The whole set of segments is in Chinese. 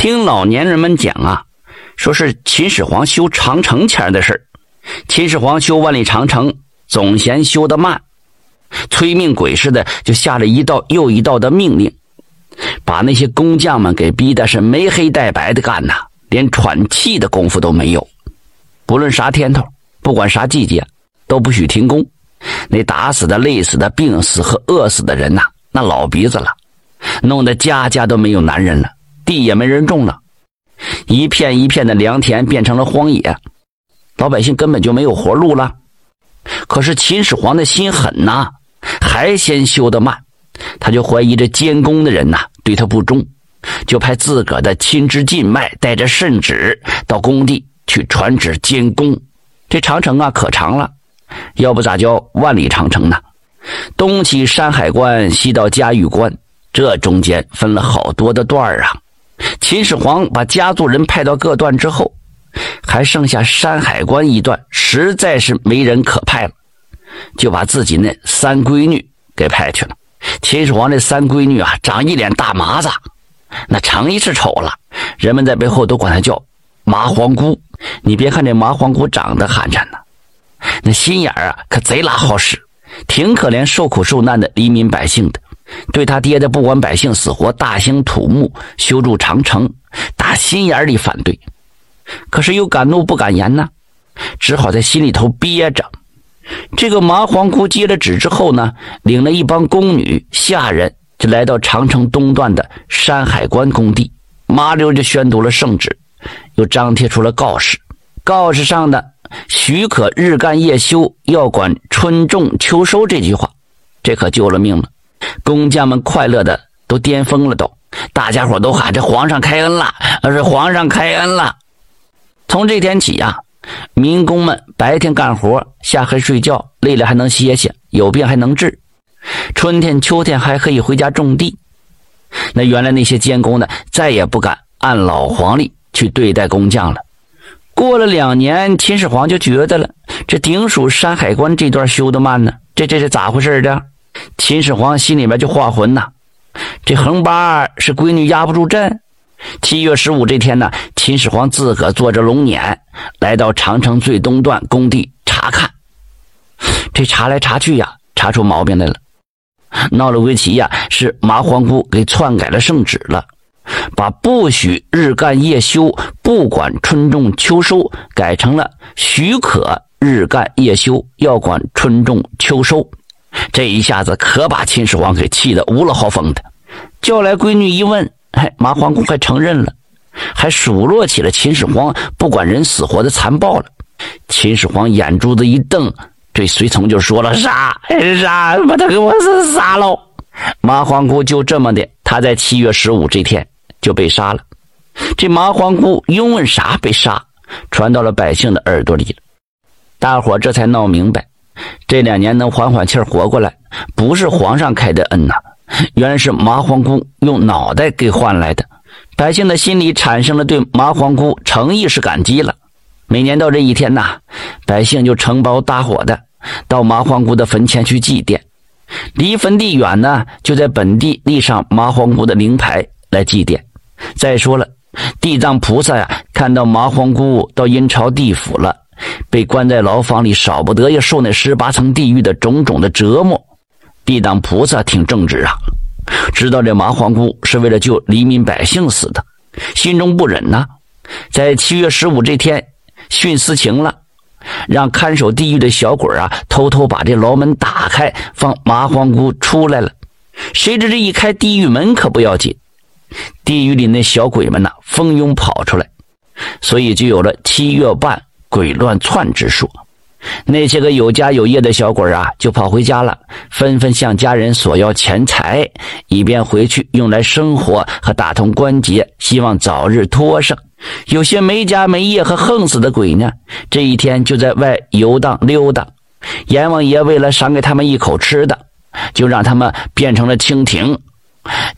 听老年人们讲啊，说是秦始皇修长城前的事秦始皇修万里长城，总嫌修得慢，催命鬼似的就下了一道又一道的命令，把那些工匠们给逼的是没黑带白的干呐，连喘气的功夫都没有。不论啥天头，不管啥季节，都不许停工。那打死的、累死的、病死和饿死的人呐，那老鼻子了，弄得家家都没有男人了，地也没人种了，一片一片的良田变成了荒野，老百姓根本就没有活路了。可是秦始皇的心狠呐，还嫌修得慢，他就怀疑这监工的人呐对他不忠，就派自个的亲支近脉带着圣旨到工地去传旨监工。这长城啊可长了。要不咋叫万里长城呢？东起山海关，西到嘉峪关，这中间分了好多的段啊。秦始皇把家族人派到各段之后，还剩下山海关一段，实在是没人可派了，就把自己那三闺女给派去了。秦始皇这三闺女啊，长一脸大麻子，那成一是丑了，人们在背后都管她叫麻黄姑。你别看这麻黄姑长得寒碜呢。那心眼儿啊，可贼拉好使，挺可怜受苦受难的黎民百姓的。对他爹的不管百姓死活，大兴土木，修筑长城，打心眼里反对。可是又敢怒不敢言呢，只好在心里头憋着。这个麻黄姑接了旨之后呢，领了一帮宫女下人，就来到长城东段的山海关工地，麻溜就宣读了圣旨，又张贴出了告示。告示上的。许可日干夜休，要管春种秋收。这句话，这可救了命了。工匠们快乐的都癫疯了，都大家伙都喊：“这皇上开恩了！”而是皇上开恩了。从这天起呀，民工们白天干活，下黑睡觉，累了还能歇歇，有病还能治。春天、秋天还可以回家种地。那原来那些监工呢再也不敢按老黄历去对待工匠了。过了两年，秦始皇就觉得了，这顶属山海关这段修得慢呢，这这是咋回事儿的？秦始皇心里面就画魂呐，这横八是闺女压不住阵。七月十五这天呢，秦始皇自个坐着龙辇来到长城最东段工地查看，这查来查去呀，查出毛病来了，闹了围棋呀，是麻黄姑给篡改了圣旨了。把不许日干夜休，不管春种秋收，改成了许可日干夜休，要管春种秋收。这一下子可把秦始皇给气得无了嚎风的。叫来闺女一问，哎，麻黄姑还承认了，还数落起了秦始皇不管人死活的残暴了。秦始皇眼珠子一瞪，对随从就说了：“杀，杀，把他给我杀了！”麻黄姑就这么的，他在七月十五这天。就被杀了。这麻黄姑因为啥被杀，传到了百姓的耳朵里了。大伙这才闹明白，这两年能缓缓气儿活过来，不是皇上开的恩呐，原来是麻黄姑用脑袋给换来的。百姓的心里产生了对麻黄姑诚意是感激了。每年到这一天呐，百姓就承包搭伙的到麻黄姑的坟前去祭奠。离坟地远呢，就在本地立上麻黄姑的灵牌来祭奠。再说了，地藏菩萨呀，看到麻黄姑到阴曹地府了，被关在牢房里，少不得要受那十八层地狱的种种的折磨。地藏菩萨挺正直啊，知道这麻黄姑是为了救黎民百姓死的，心中不忍呐，在七月十五这天徇私情了，让看守地狱的小鬼啊，偷偷把这牢门打开，放麻黄姑出来了。谁知这一开地狱门可不要紧。地狱里那小鬼们呐，蜂拥跑出来，所以就有了七月半鬼乱窜之说。那些个有家有业的小鬼啊，就跑回家了，纷纷向家人索要钱财，以便回去用来生活和打通关节，希望早日脱生。有些没家没业和横死的鬼呢，这一天就在外游荡溜达。阎王爷为了赏给他们一口吃的，就让他们变成了蜻蜓。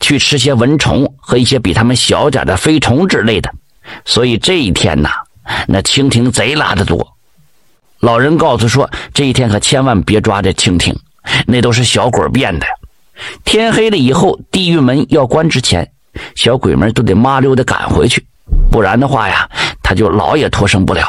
去吃些蚊虫和一些比他们小点的飞虫之类的，所以这一天呢，那蜻蜓贼拉的多。老人告诉说，这一天可千万别抓这蜻蜓，那都是小鬼变的。天黑了以后，地狱门要关之前，小鬼们都得麻溜的赶回去，不然的话呀，他就老也脱生不了。